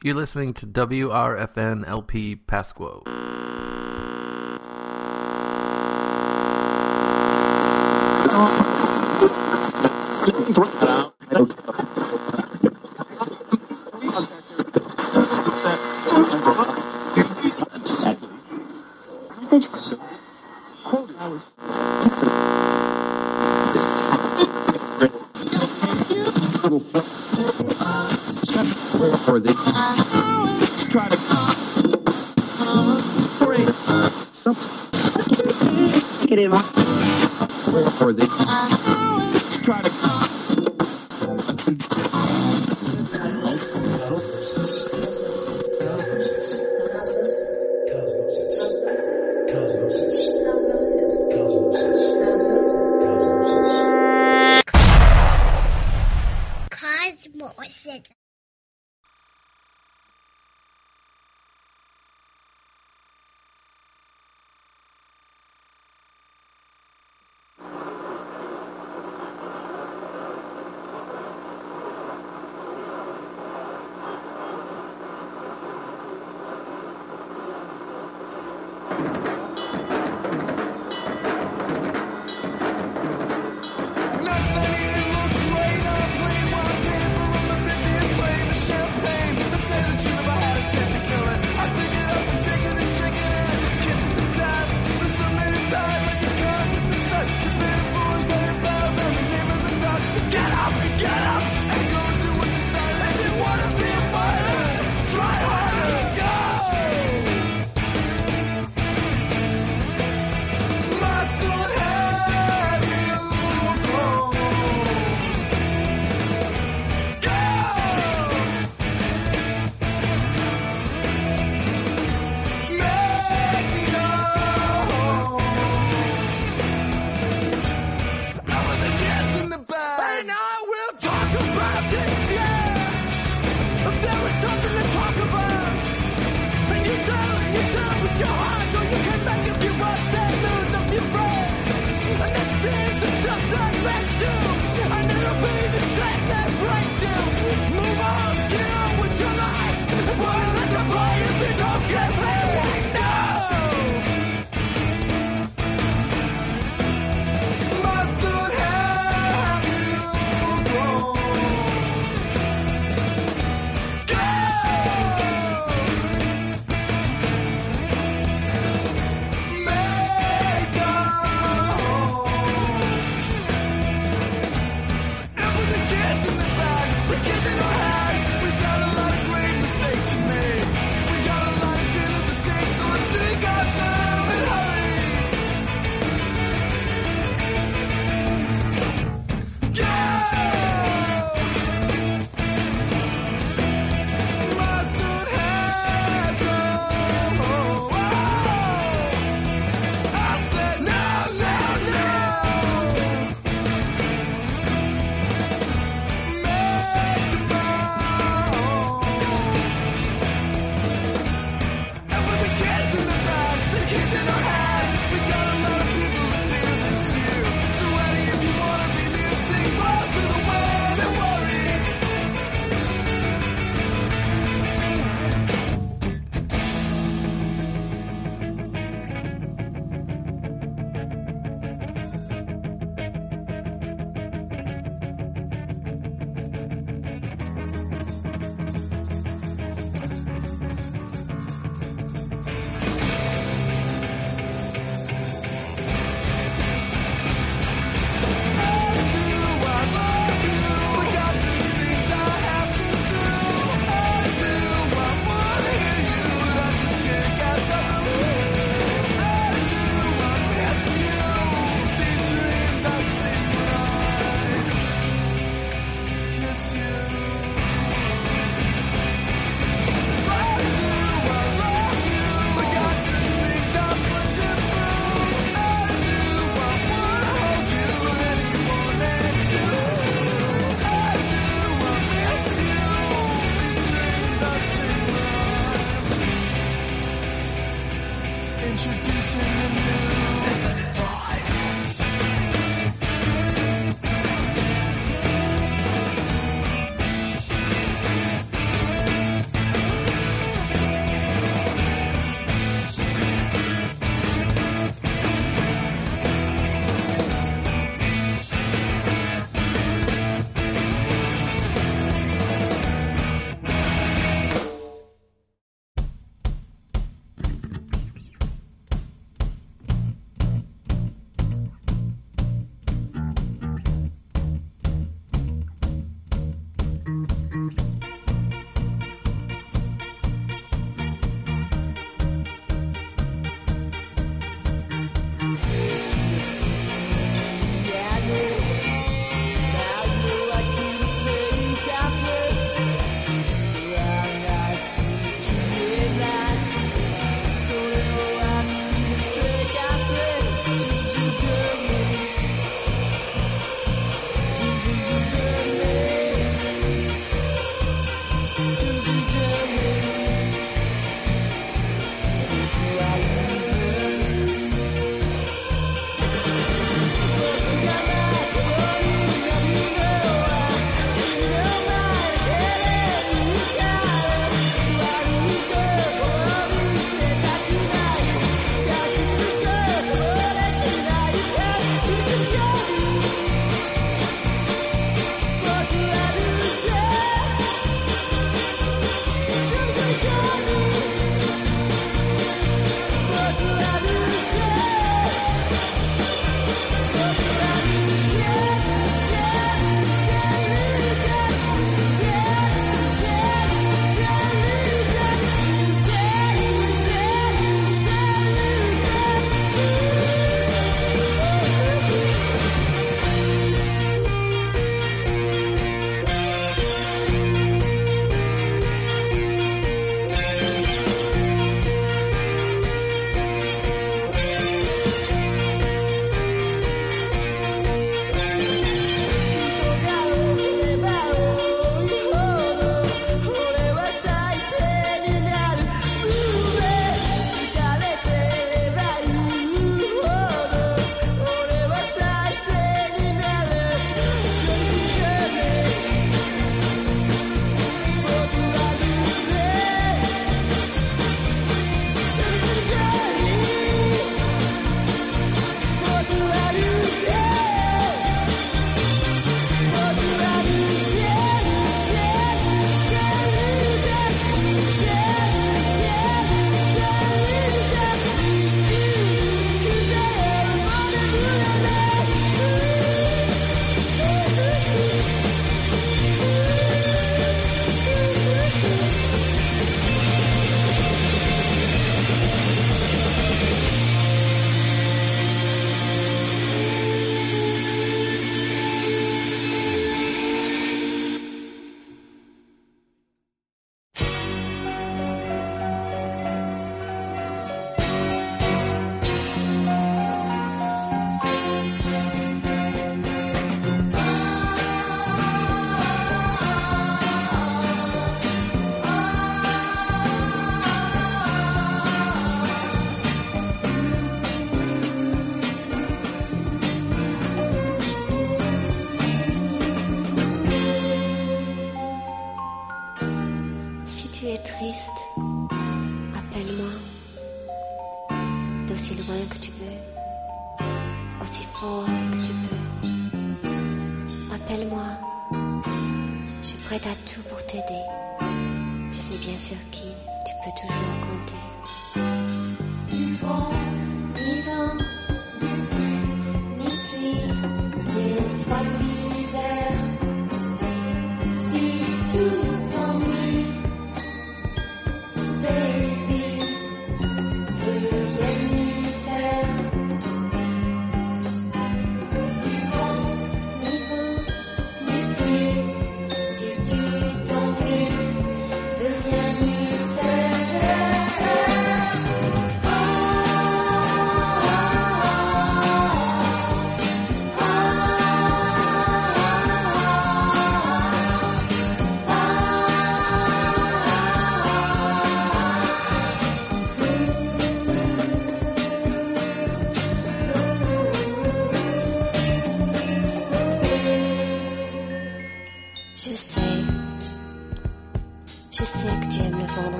You're listening to WRFN LP Pasquo. or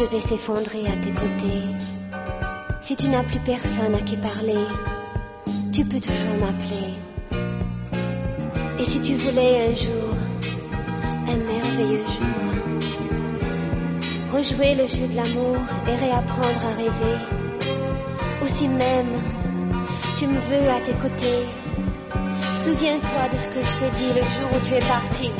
devait s'effondrer à tes côtés, si tu n'as plus personne à qui parler, tu peux toujours m'appeler. Et si tu voulais un jour, un merveilleux jour, rejouer le jeu de l'amour et réapprendre à rêver, ou si même tu me veux à tes côtés, souviens-toi de ce que je t'ai dit le jour où tu es parti.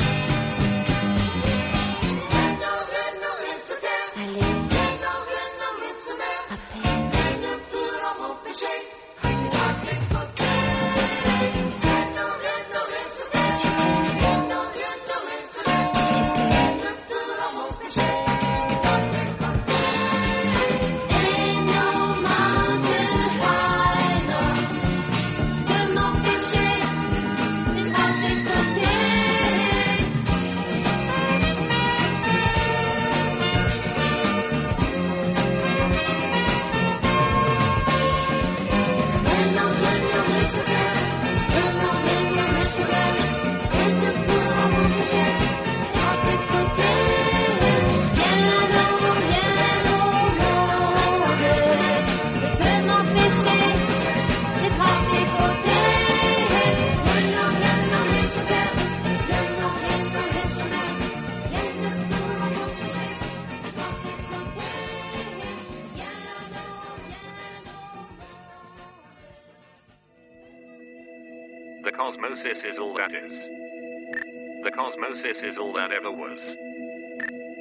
Cosmosis is all that ever was.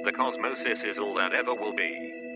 The cosmosis is all that ever will be.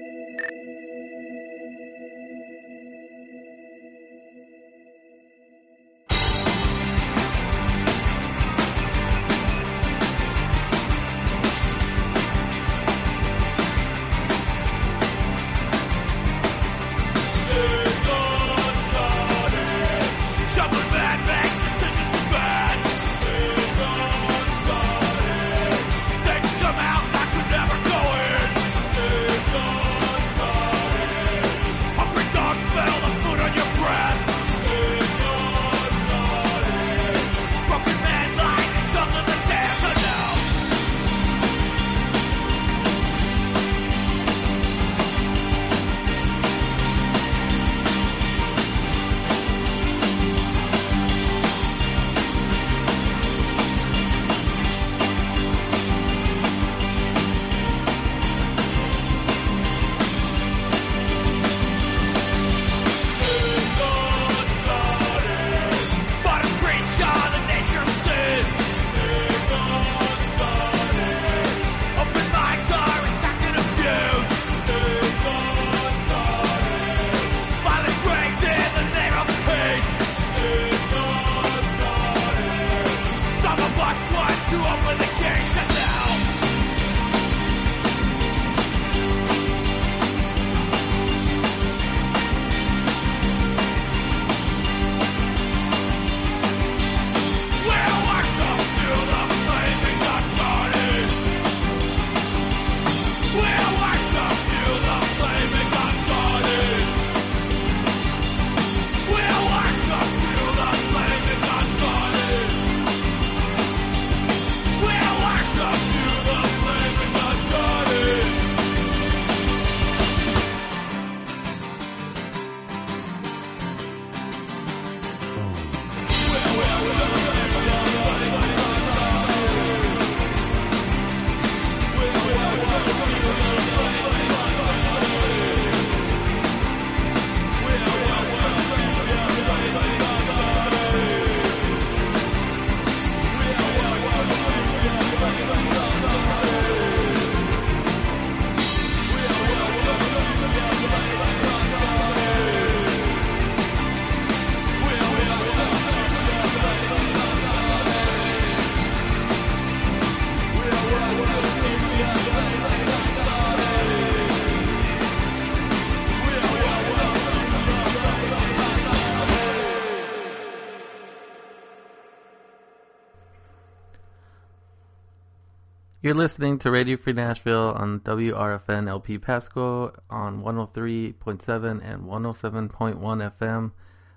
You're listening to Radio Free Nashville on WRFN LP Pasquo on 103.7 and 107.1 FM.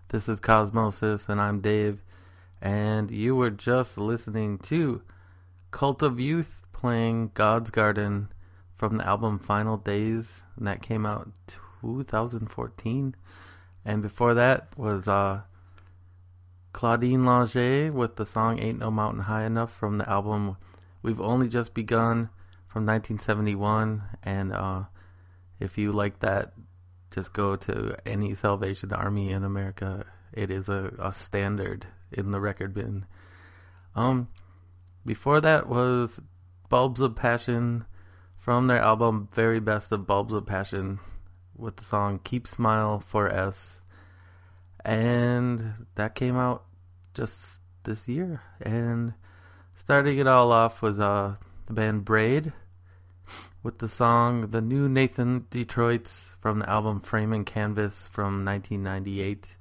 This is Cosmosis, and I'm Dave. And you were just listening to Cult of Youth playing God's Garden from the album Final Days, and that came out 2014. And before that was uh, Claudine Longet with the song Ain't No Mountain High Enough from the album We've Only Just Begun from 1971. And uh, if you like that, just go to any Salvation Army in America. It is a, a standard in the record bin. Um, before that was Bulbs of Passion from their album Very Best of Bulbs of Passion with the song Keep Smile for S. And that came out just this year. And starting it all off was uh, the band Braid with the song The New Nathan Detroit's from the album Frame and Canvas from 1998.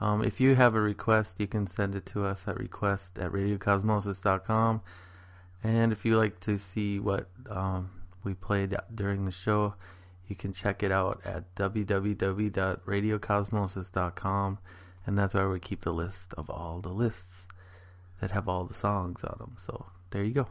Um, if you have a request, you can send it to us at request at radiocosmosis.com. And if you like to see what um, we played during the show, you can check it out at www.radiocosmosis.com. And that's where we keep the list of all the lists that have all the songs on them. So there you go.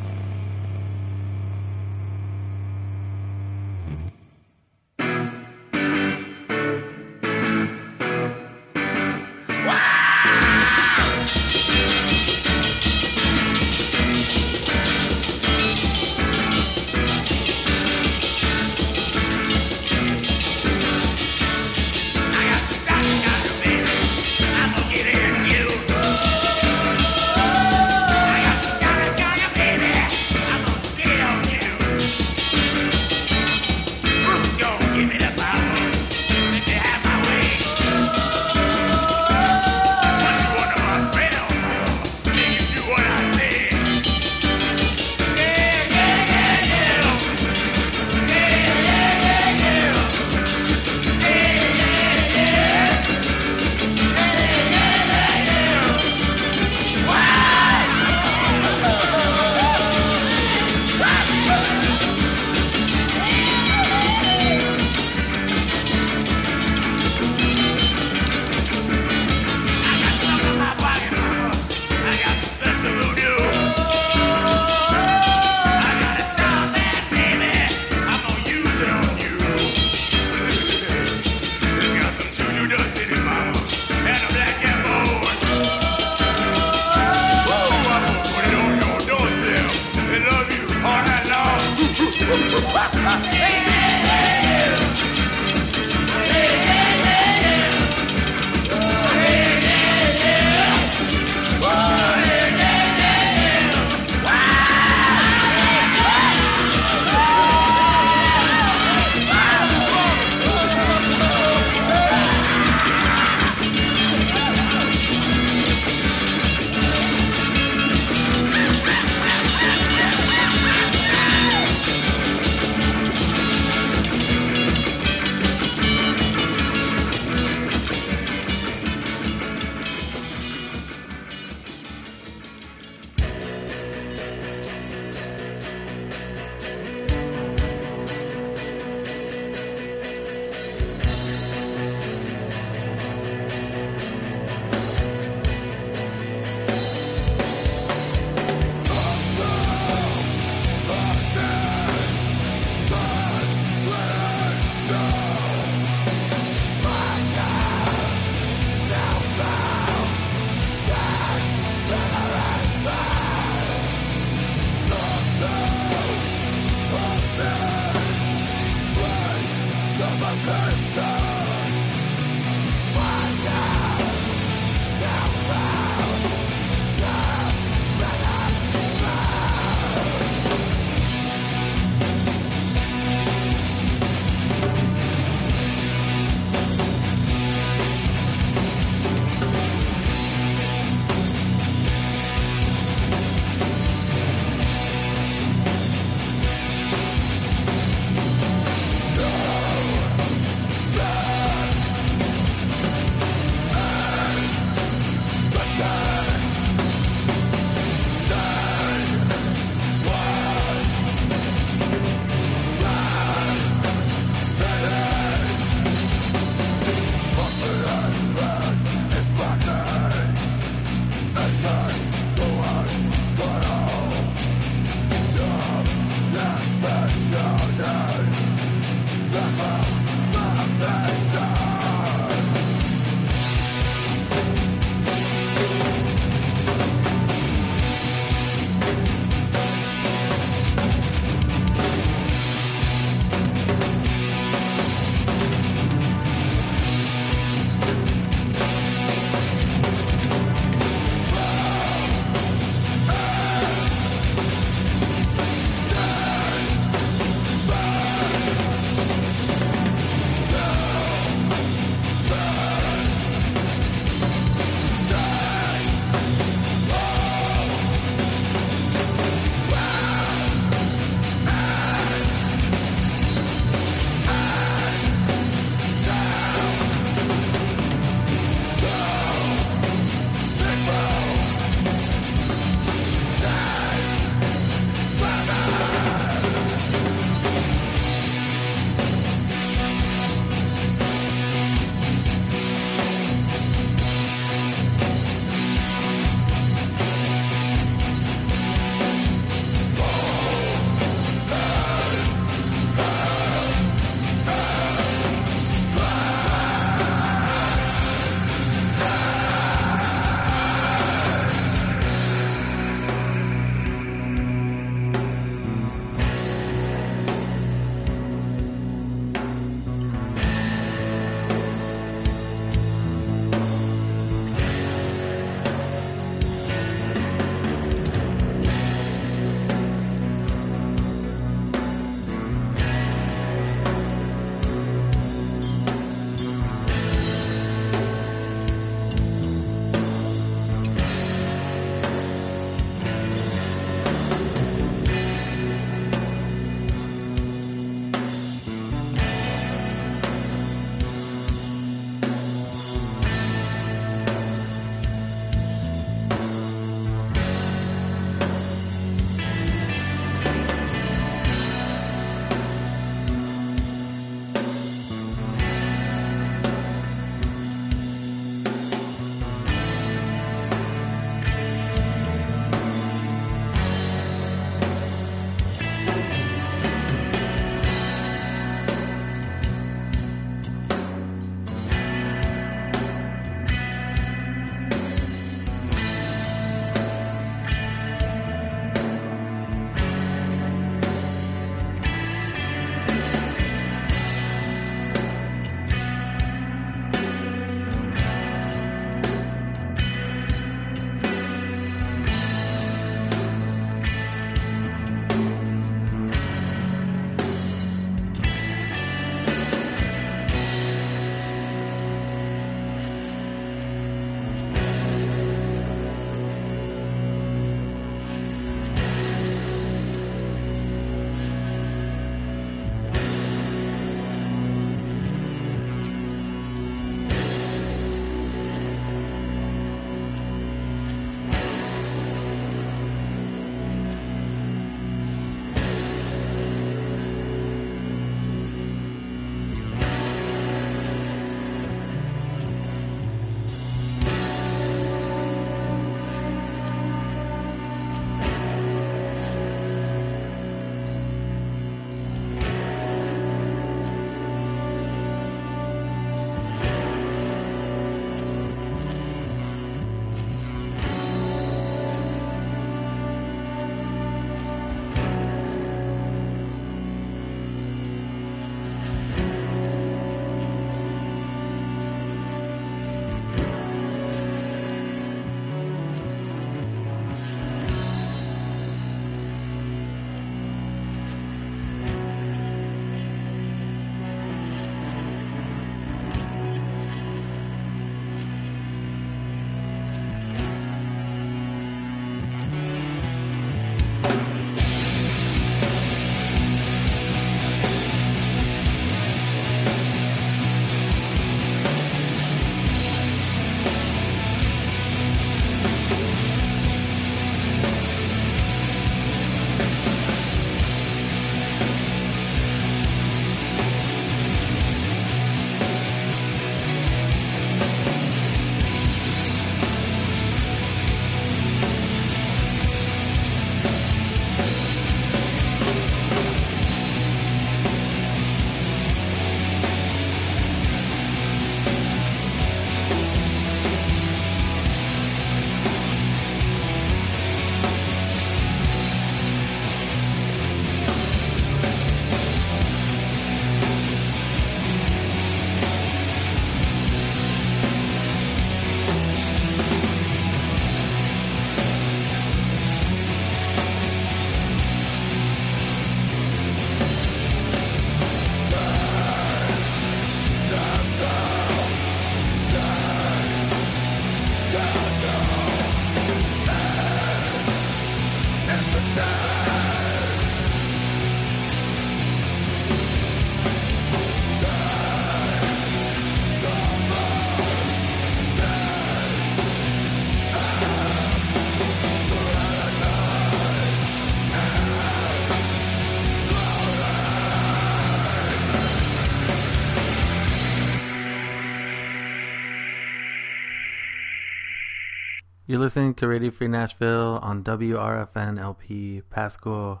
You're listening to Radio Free Nashville on WRFN LP Pasquo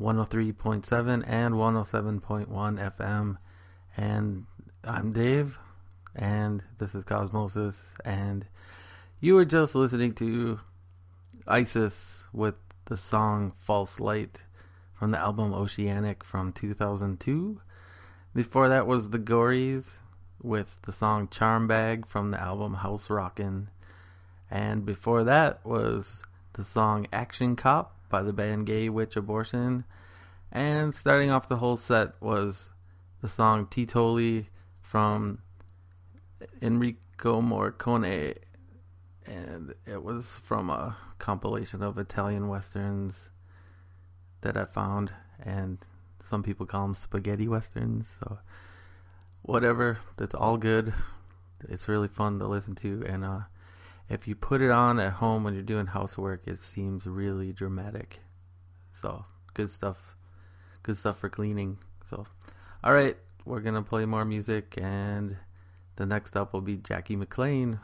103.7 and 107.1 FM. And I'm Dave, and this is Cosmosis. And you were just listening to ISIS with the song False Light from the album Oceanic from 2002. Before that was The Gories with the song Charm Bag from the album House Rockin'. And before that was the song Action Cop by the band Gay Witch Abortion. And starting off the whole set was the song Titoli from Enrico Morricone. And it was from a compilation of Italian westerns that I found. And some people call them spaghetti westerns. So, whatever. That's all good. It's really fun to listen to. And, uh, if you put it on at home when you're doing housework, it seems really dramatic. So, good stuff. Good stuff for cleaning. So, all right, we're to play more music, and the next up will be Jackie McLean.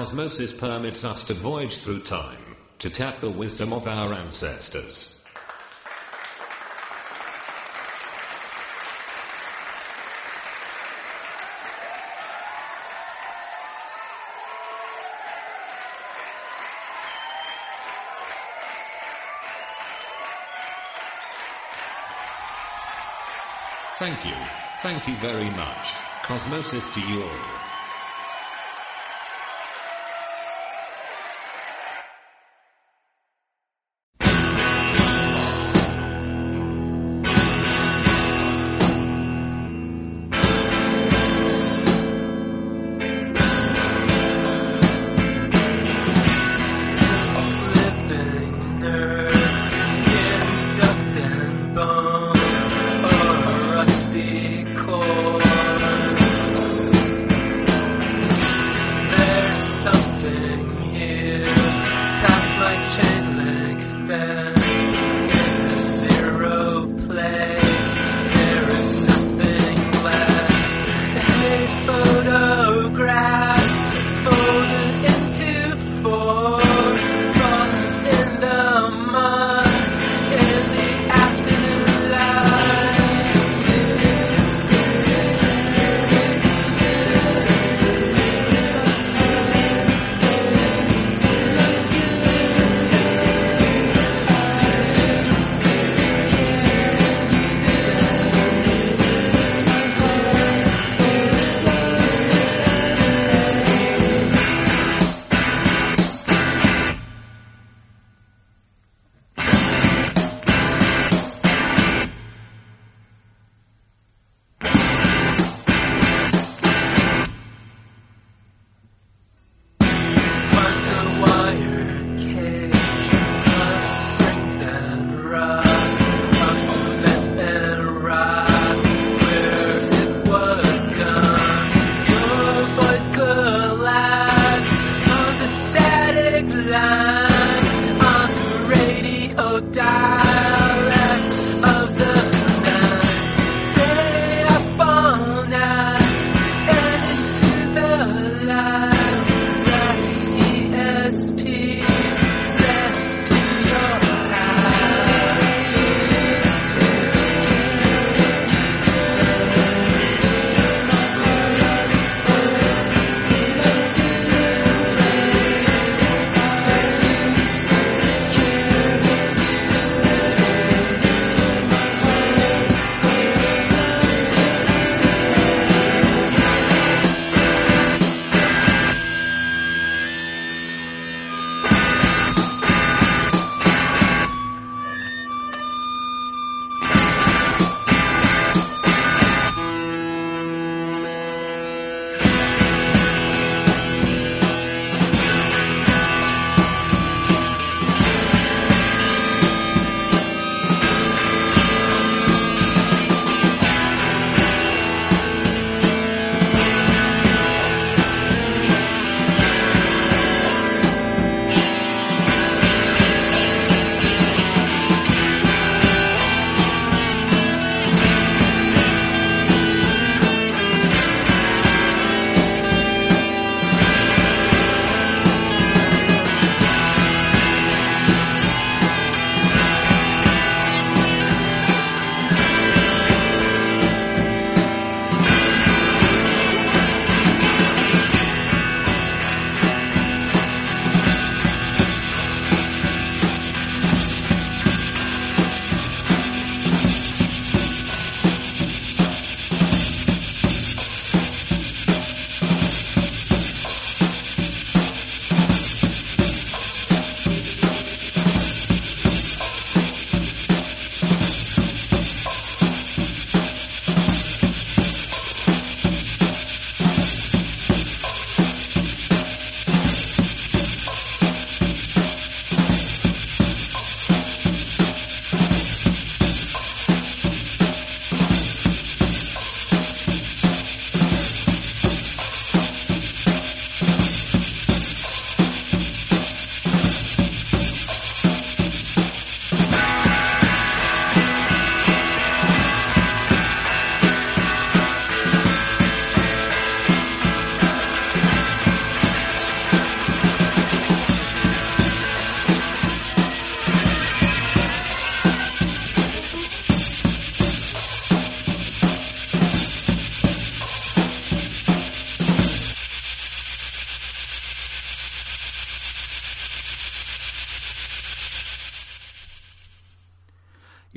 Cosmosis permits us to voyage through time, to tap the wisdom of our ancestors. Thank you. Thank you very much. Cosmosis to you all.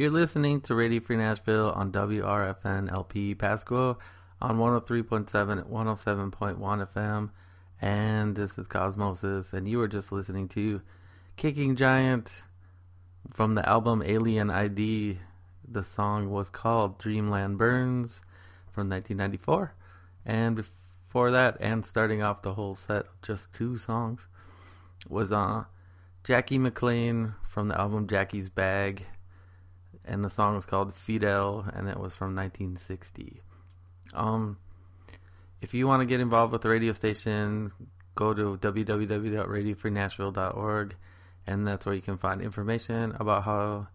You're listening to Radio Free Nashville on WRFN LP Pasquo on 103.7 107.1 FM. And this is Cosmosis. And you were just listening to Kicking Giant from the album Alien ID. The song was called Dreamland Burns from 1994. And before that, and starting off the whole set just two songs, was uh, Jackie McLean from the album Jackie's Bag and the song was called Fidel, and it was from 1960. Um, if you want to get involved with the radio station, go to www.radiofreenashville.org, and that's where you can find information about how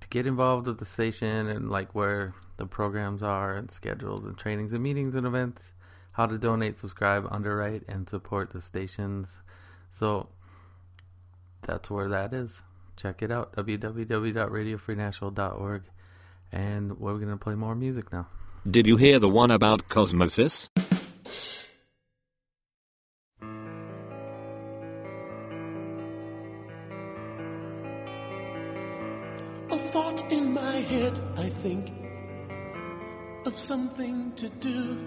to get involved with the station and like where the programs are and schedules and trainings and meetings and events, how to donate, subscribe, underwrite, and support the stations. So that's where that is check it out www.radiofreenashville.org and we're going to play more music now Did you hear the one about Cosmosis? A thought in my head, I think, of something to do.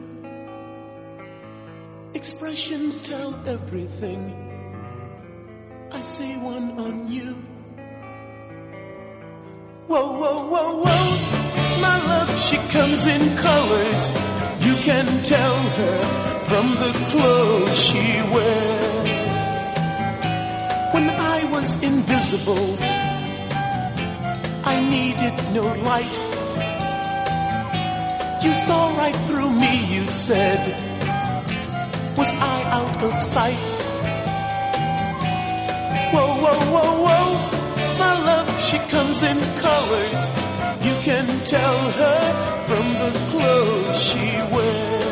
Expressions tell everything. I see one on you. Whoa, whoa, whoa, whoa. My love, she comes in colors. You can tell her from the clothes she wears. When I was invisible, I needed no light. You saw right through me, you said. Was I out of sight? Whoa, whoa, whoa, whoa. My she comes in colors. You can tell her from the clothes she wears.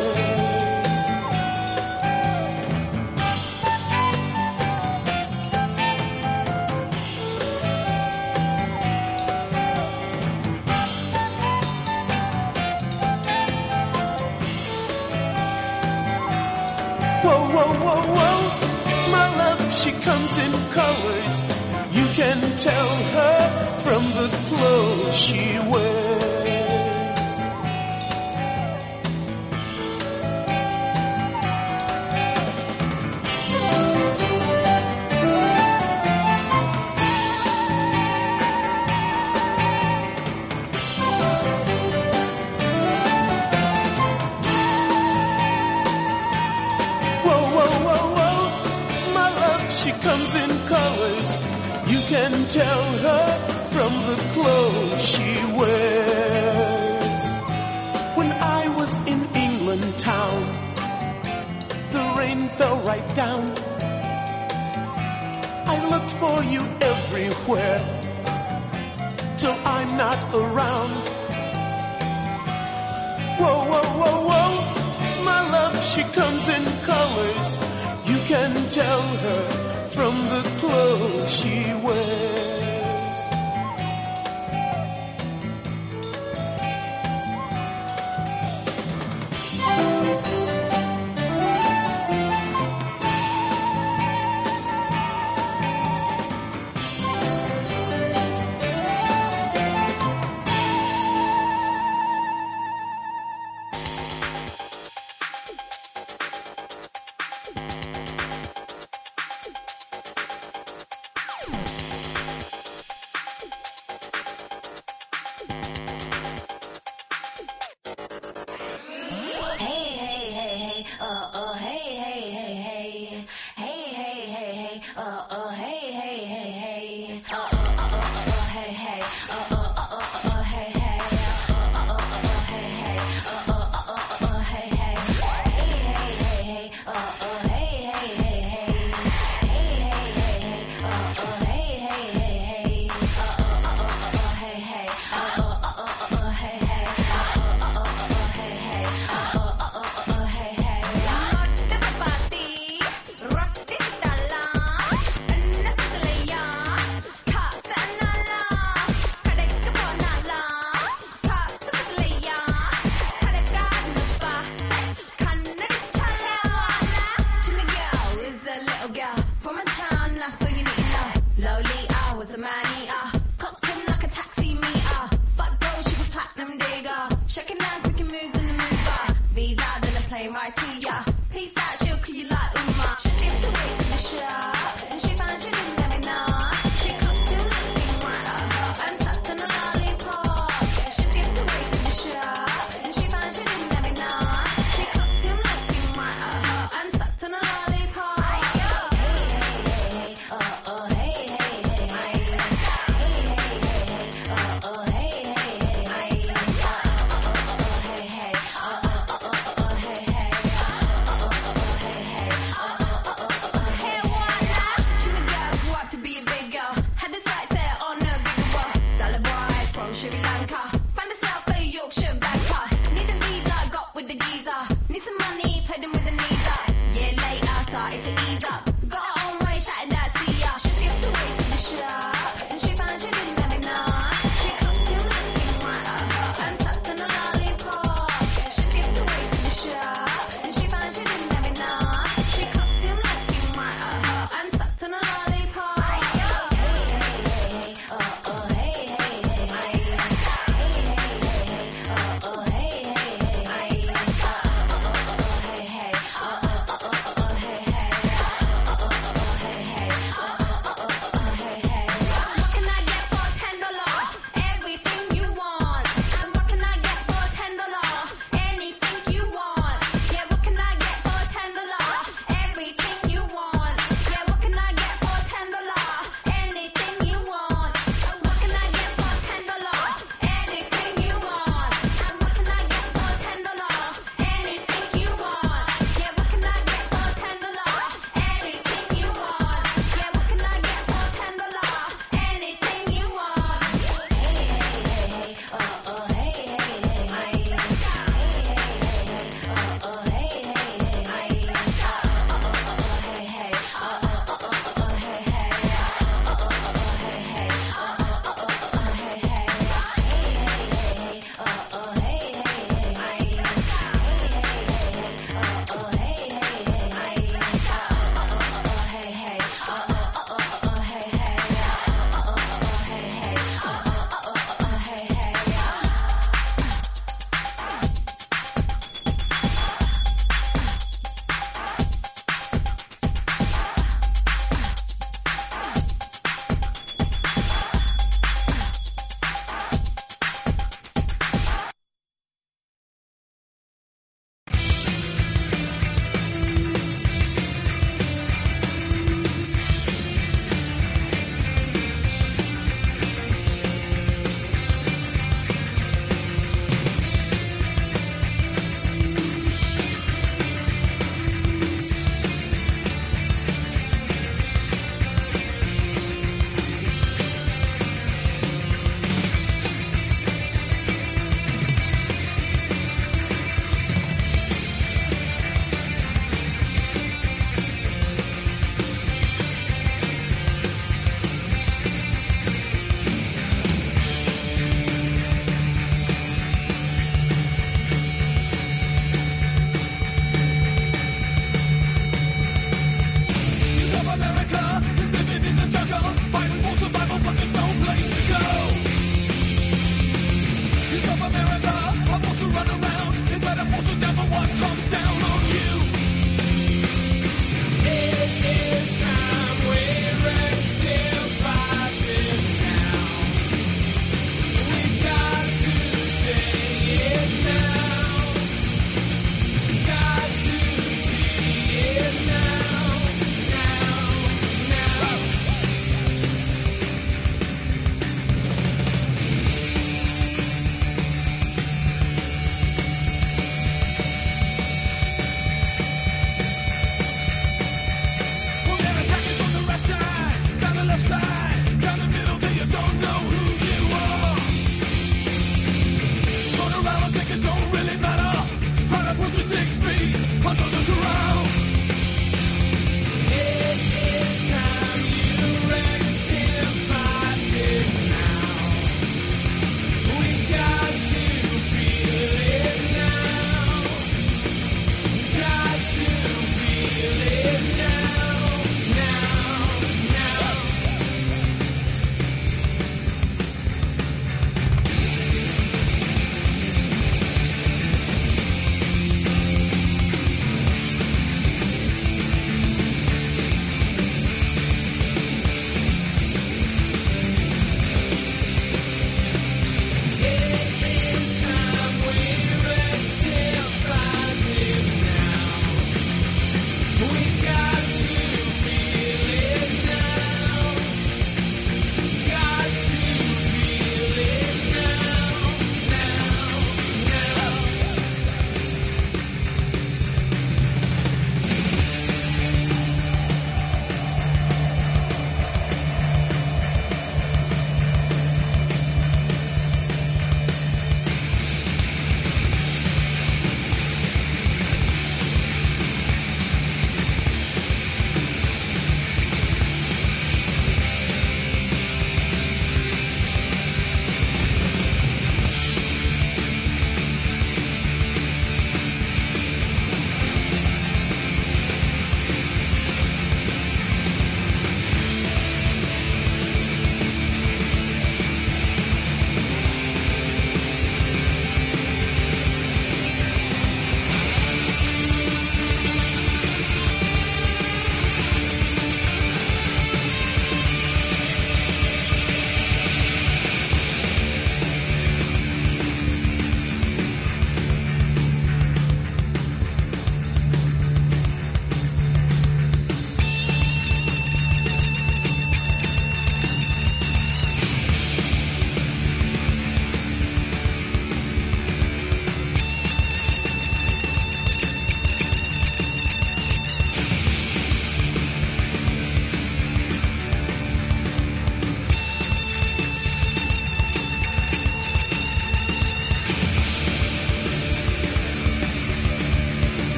Whoa, whoa, whoa, whoa. My love, she comes in colors. You can tell her she will. Right down. I looked for you everywhere till I'm not around. Whoa, whoa, whoa, whoa. My love, she comes in colors. You can tell her from the clothes she wears.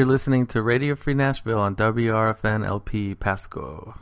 You're listening to Radio Free Nashville on WRFN LP Pasquo.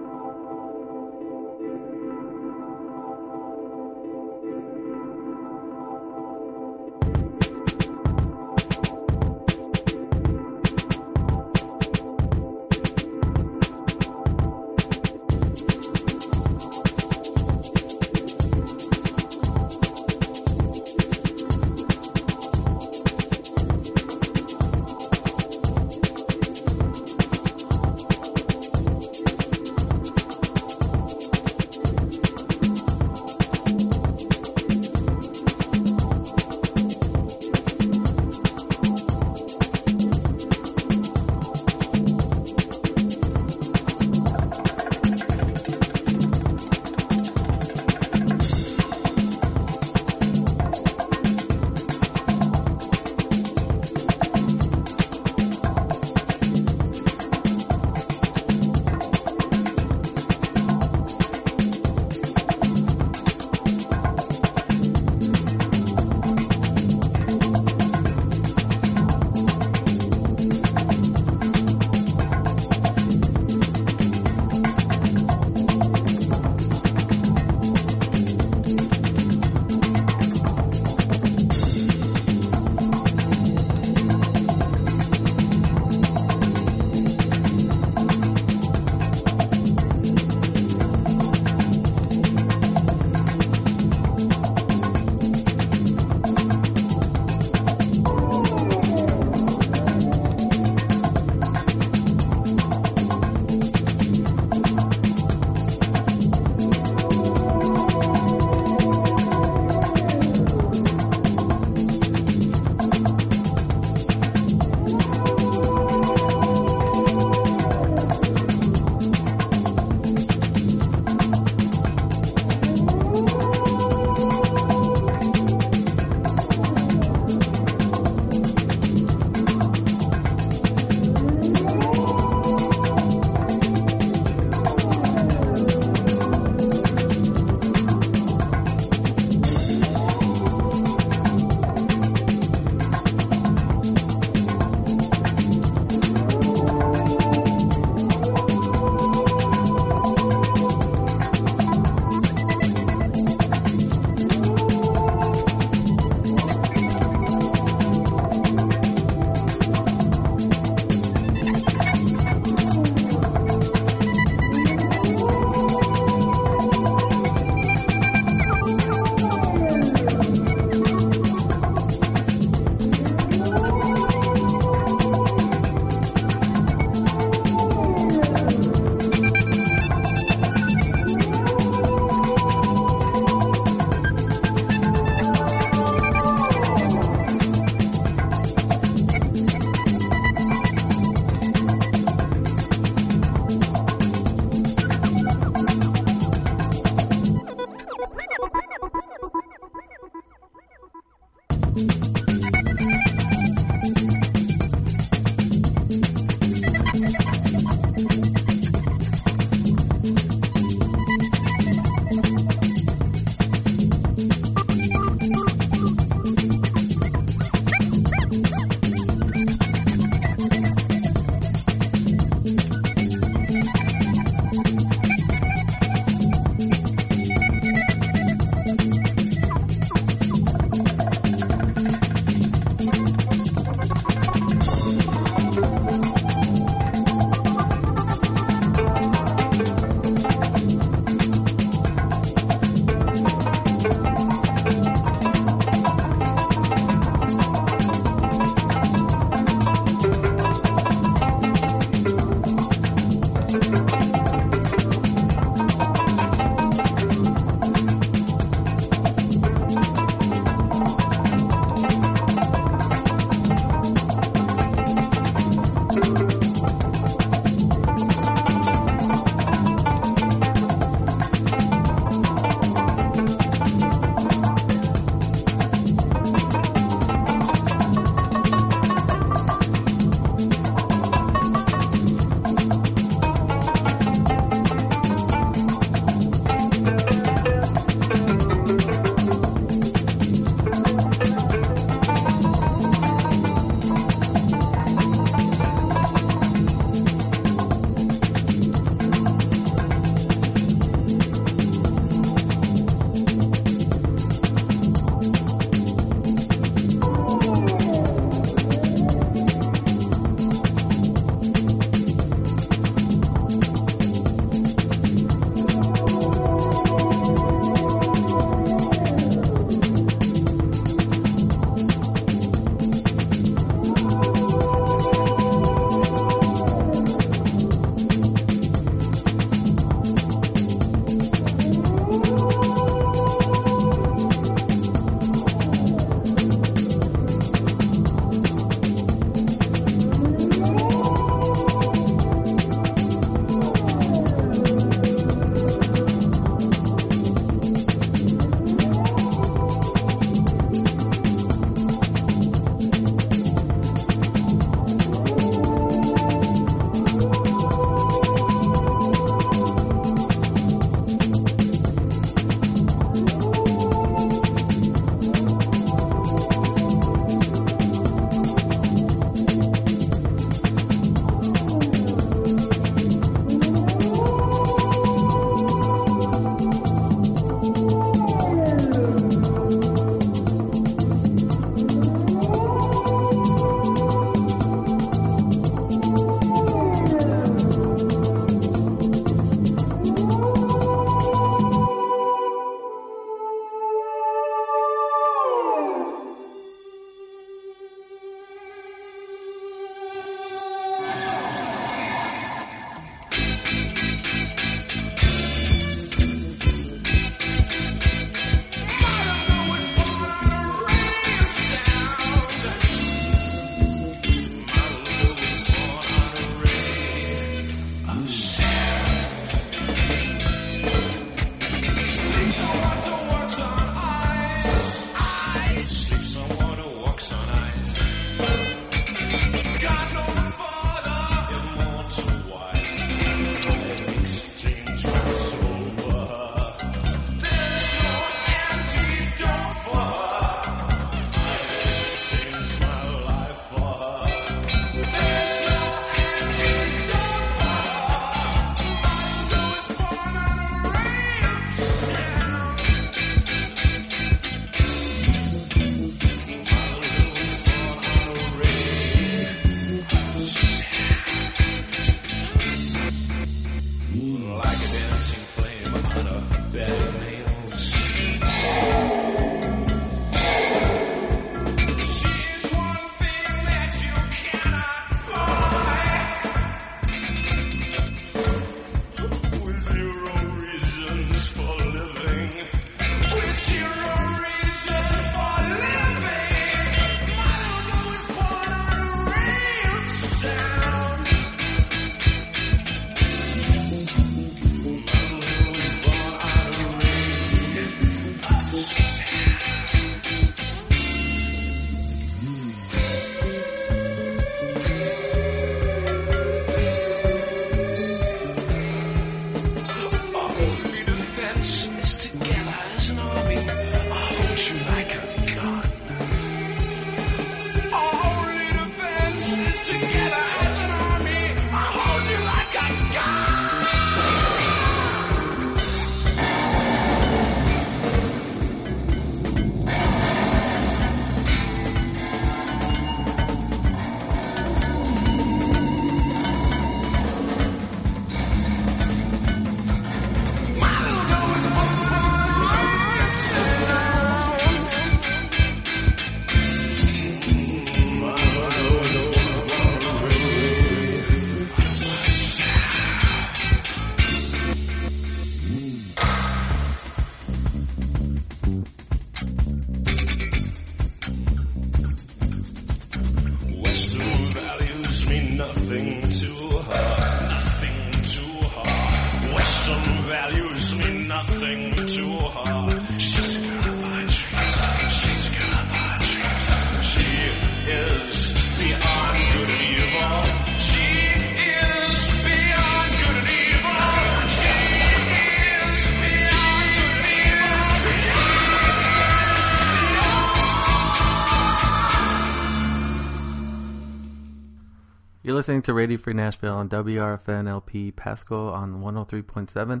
Listening to Radio Free Nashville on WRFN LP Pasquo on 103.7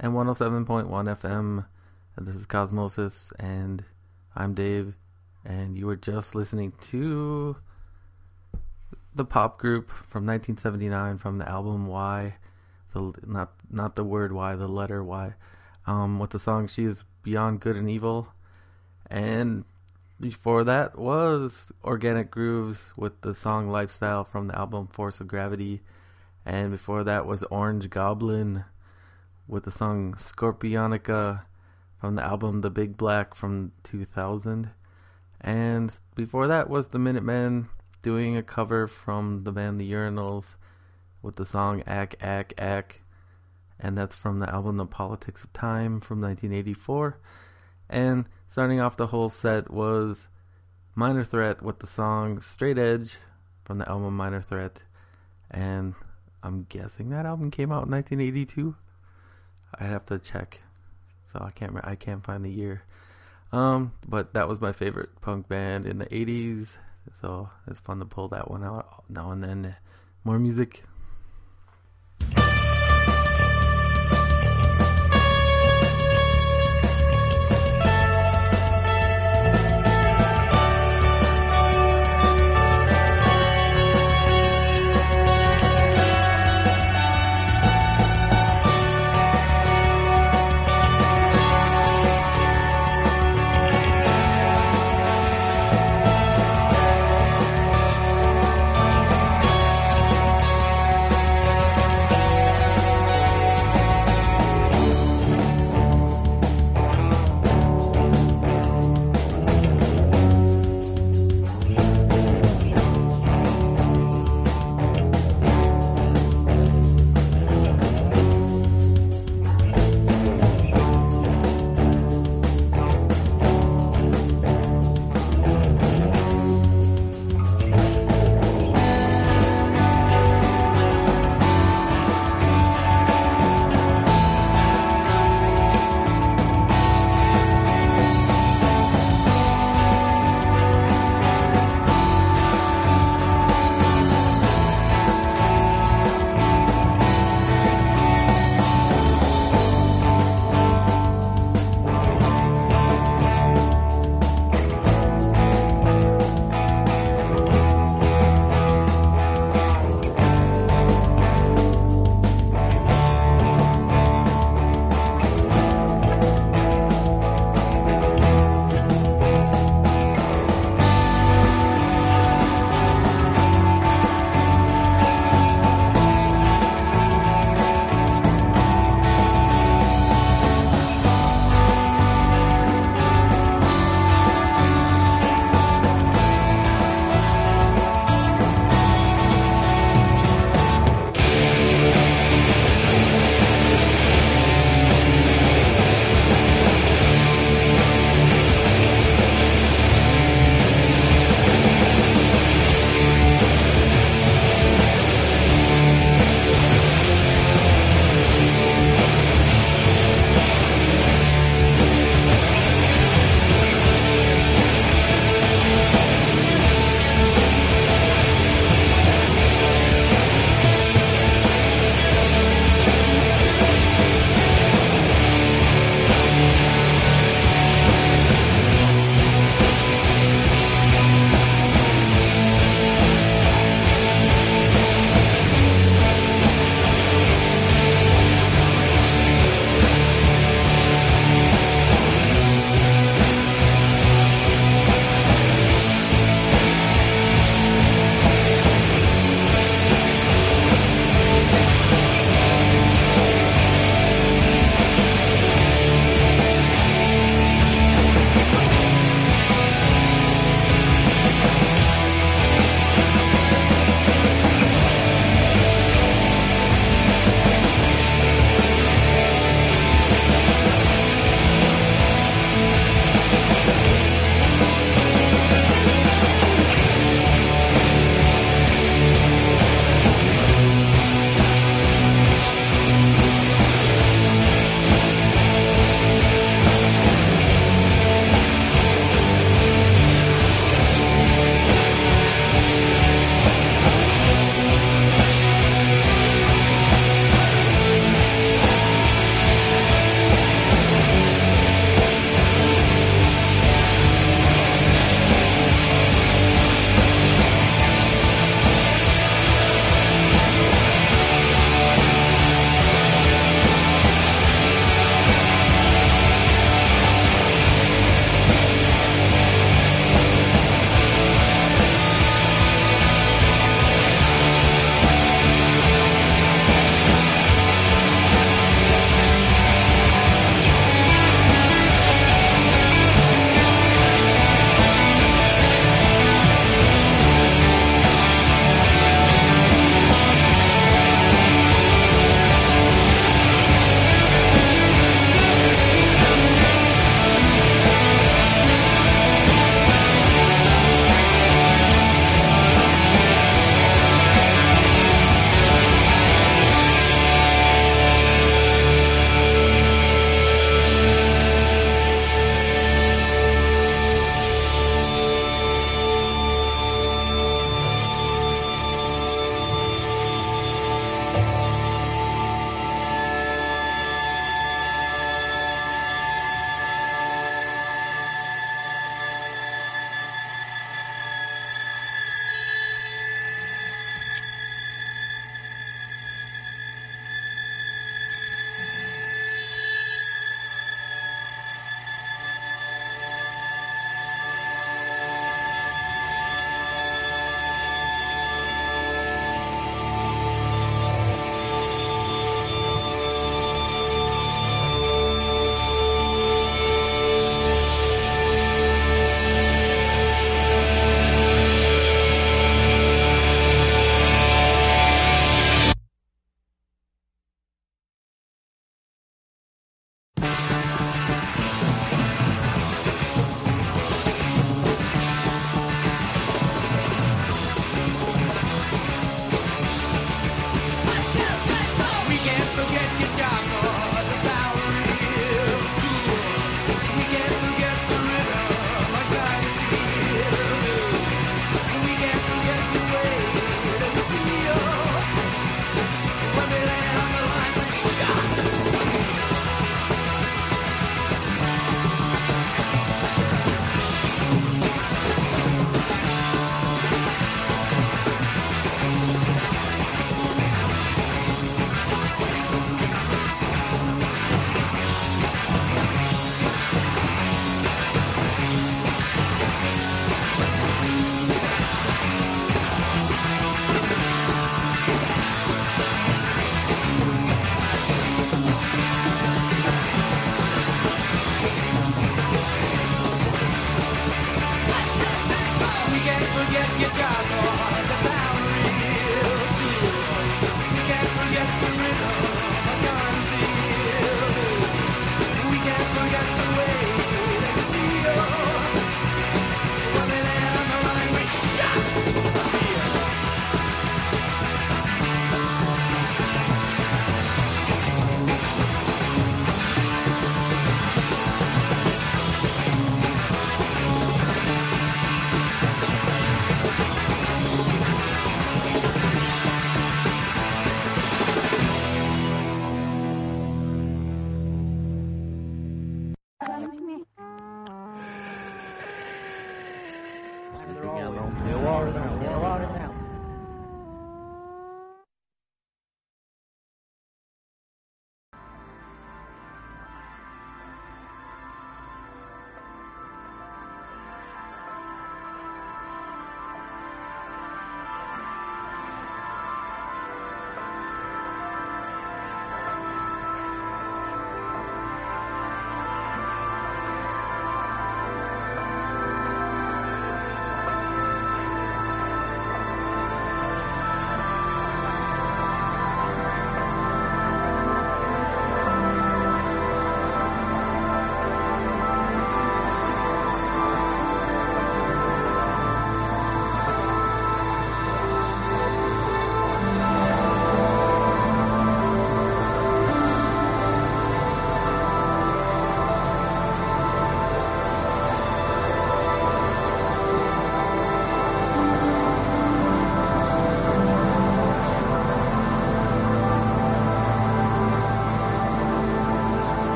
and 107.1 FM. And this is Cosmosis, and I'm Dave, and you were just listening to the pop group from 1979 from the album Y, the not not the word Why, the letter Y, um, with the song "She Is Beyond Good and Evil," and before that was Organic Grooves with the song Lifestyle from the album Force of Gravity. And before that was Orange Goblin with the song Scorpionica from the album The Big Black from 2000. And before that was the Minutemen doing a cover from the band The Urinals with the song Ack Ack Ack. And that's from the album The Politics of Time from 1984. And starting off the whole set was Minor Threat with the song Straight Edge from the album Minor Threat. And I'm guessing that album came out in 1982. I'd have to check. So I can't I can't find the year. Um, but that was my favorite punk band in the 80s. So it's fun to pull that one out now and then. More music.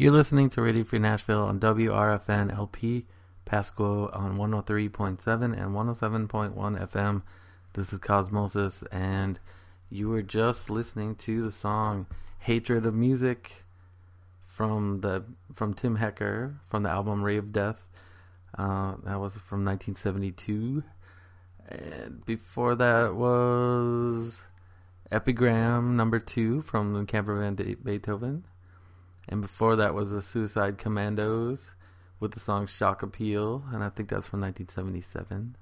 You're listening to Radio Free Nashville on WRFN LP, Pasquo on 103.7 and 107.1 FM. This is Cosmosis, and you were just listening to the song "Hatred of Music" from the from Tim Hecker from the album "Ravedeath." Uh, that was from 1972, and before that was "Epigram" number two from Camper Van Beethoven. And before that was the Suicide Commandos with the song Shock Appeal, and I think that's from 1977.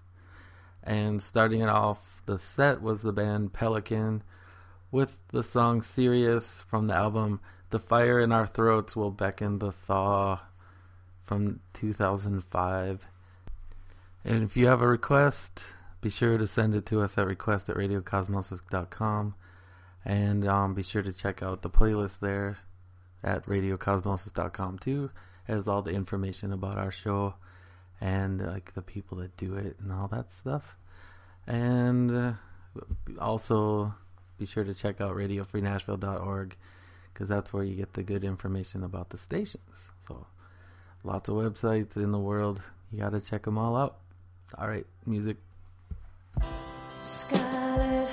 And starting it off the set was the band Pelican with the song Sirius from the album The Fire in Our Throats Will Beckon the Thaw from 2005. And if you have a request, be sure to send it to us at request at radiocosmosis.com. And um, be sure to check out the playlist there at radiocosmosis.com too. Has all the information about our show and like the people that do it and all that stuff. And uh, also be sure to check out radiofreenashville.org because that's where you get the good information about the stations. So lots of websites in the world. You got to check them all out. All right. Music. Scarlet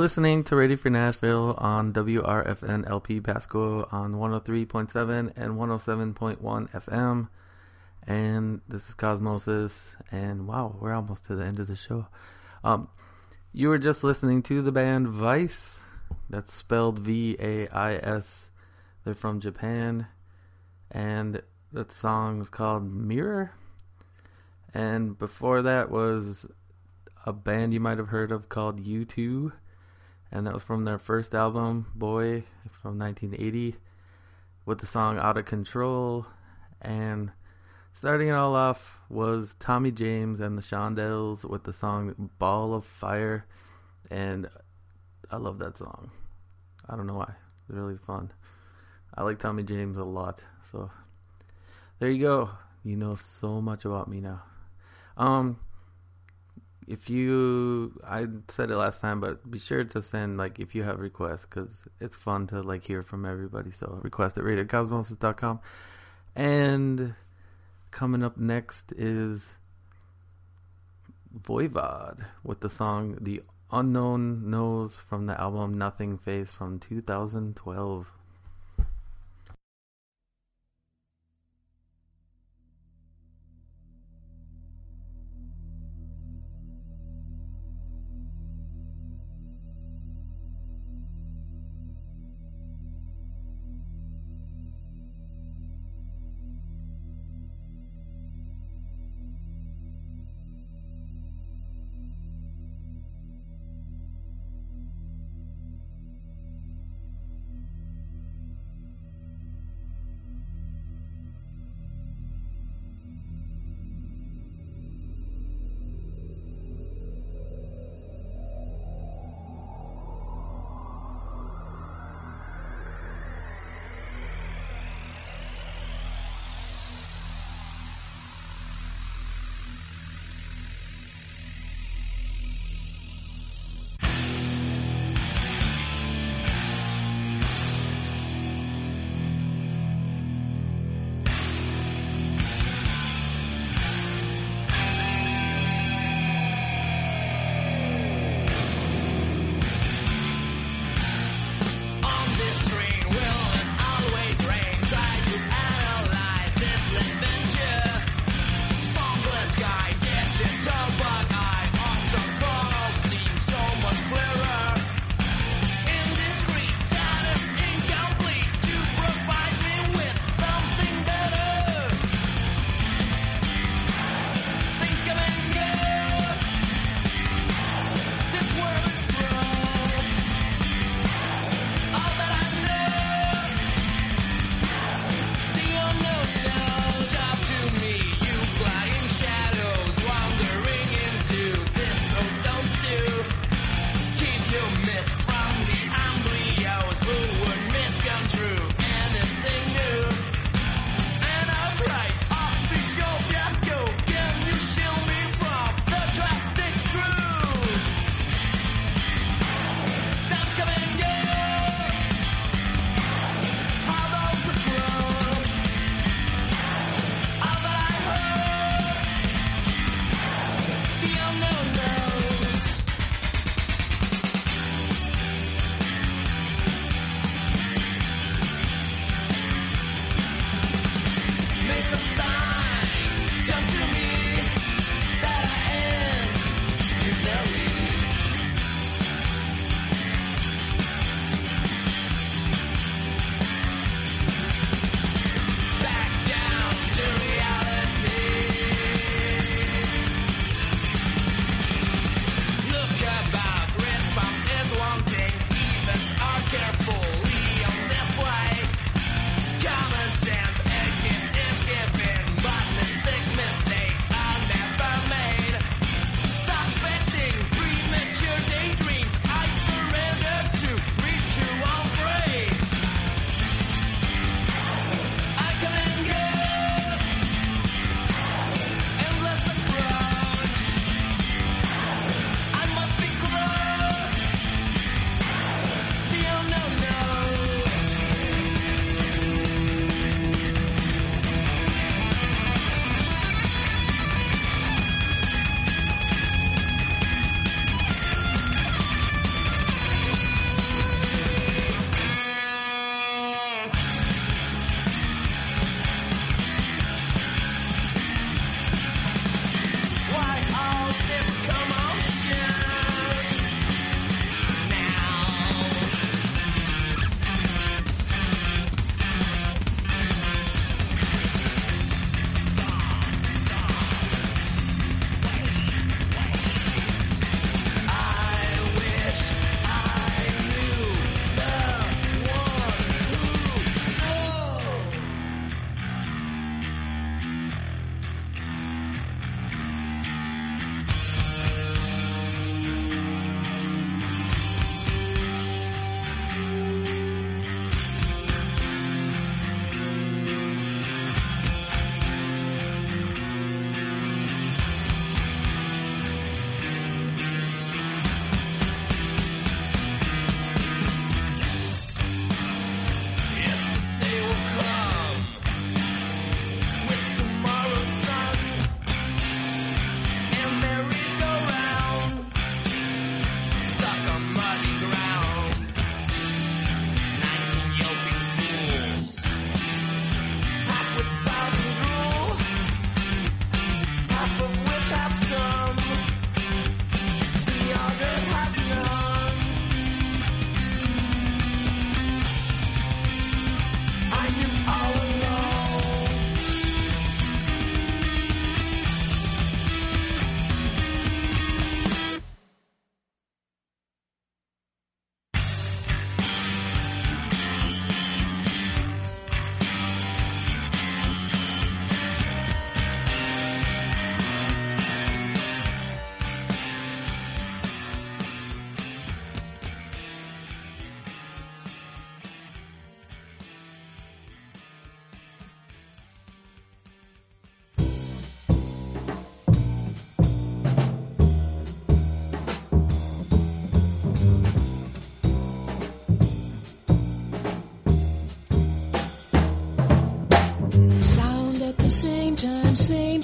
You're listening to Radio Free Nashville on WRFN LP Pasquo on 103.7 and 107.1 FM. And this is Cosmosis. And wow, we're almost to the end of the show. Um, you were just listening to the band Vice. That's spelled V A I S. They're from Japan. And that song is called Mirror. And before that was a band you might have heard of called U2. And that was from their first album, Boy, from 1980, with the song Out of Control. And starting it all off was Tommy James and the Shondells with the song Ball of Fire. And I love that song. I don't know why. It's really fun. I like Tommy James a lot. So there you go. You know so much about me now. Um, if you, I said it last time, but be sure to send like if you have requests because it's fun to like hear from everybody. So request at radiocosmosis.com. And coming up next is Voivod with the song "The Unknown Knows" from the album Nothingface from 2012.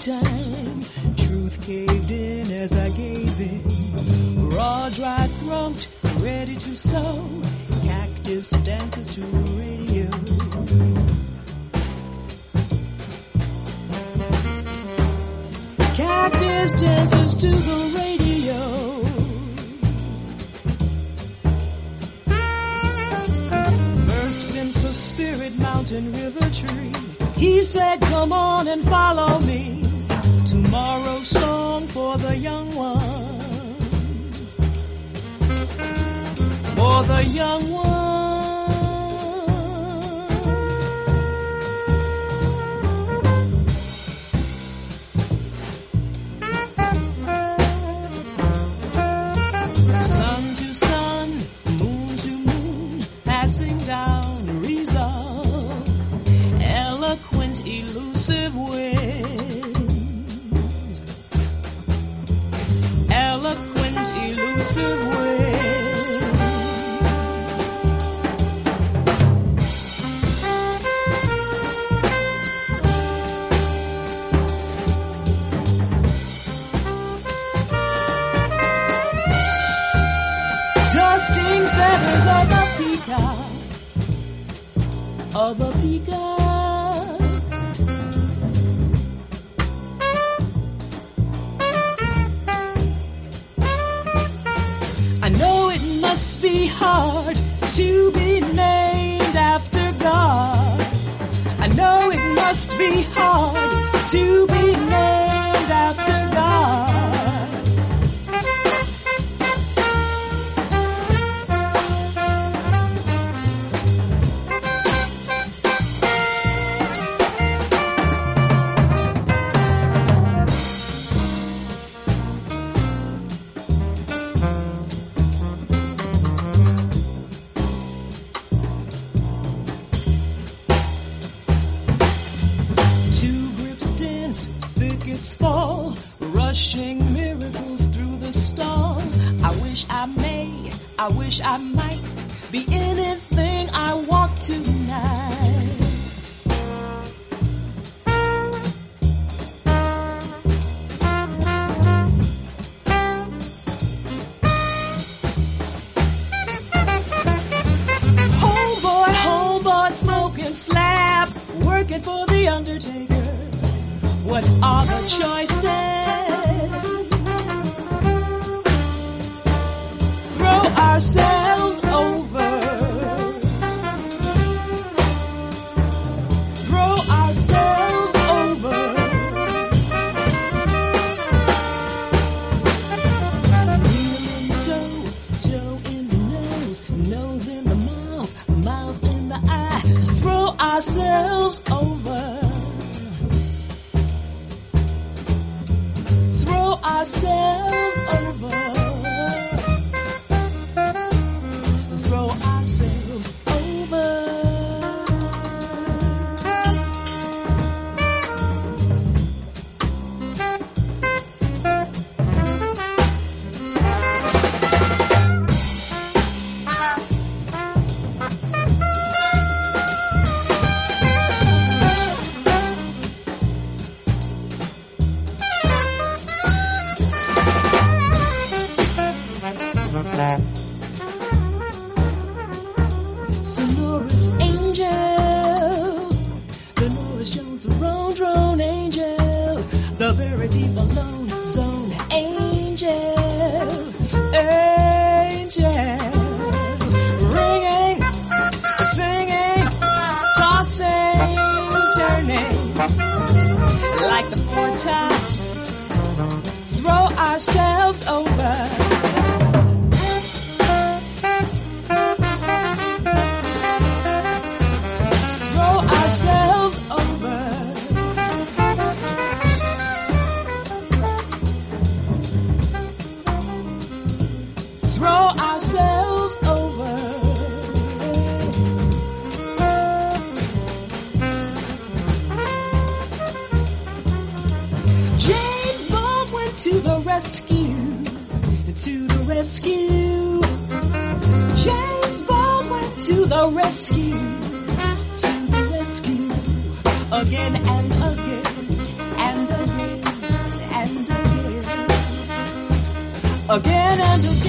Springtime. Truth caved in as I gave in. Raw, dry throat, ready to sow. Cactus dances to the radio. Cactus dances to the radio. First glimpse of Spirit Mountain River Tree. He said, Come on and follow me. Song for the young ones. For the young ones. Of a peacock. I know it must be hard to be named after God. I know it must be hard to be named like the four tops, throw ourselves over. rescue. James Baldwin to the rescue, to the rescue, again and again, and again, and again, again and again.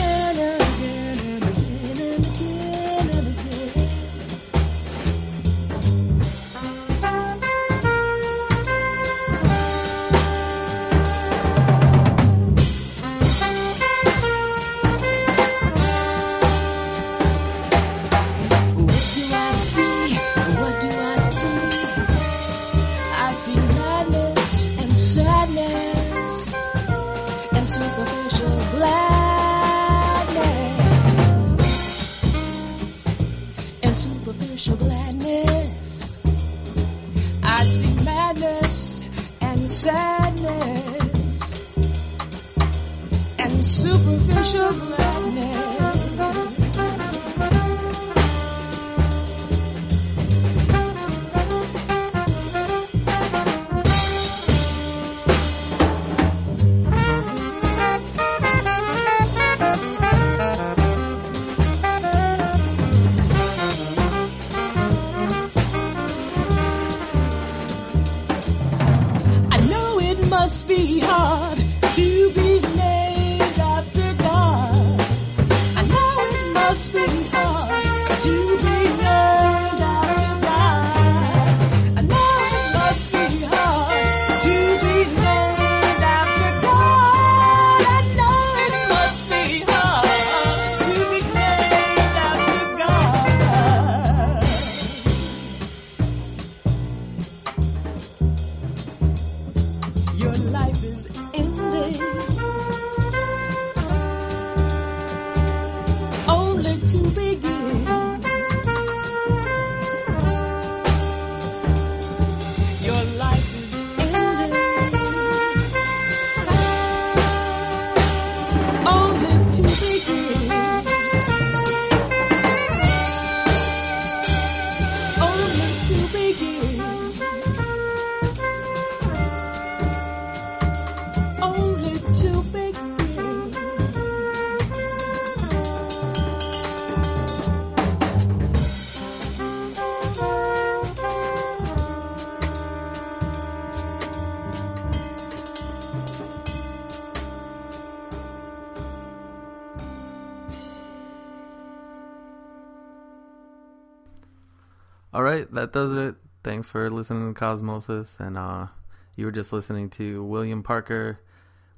that does it. Thanks for listening to Cosmosis. And uh, you were just listening to William Parker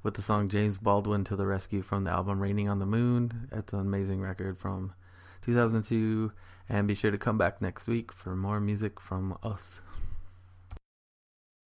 with the song James Baldwin to the Rescue from the album Raining on the Moon. That's an amazing record from 2002. And be sure to come back next week for more music from us.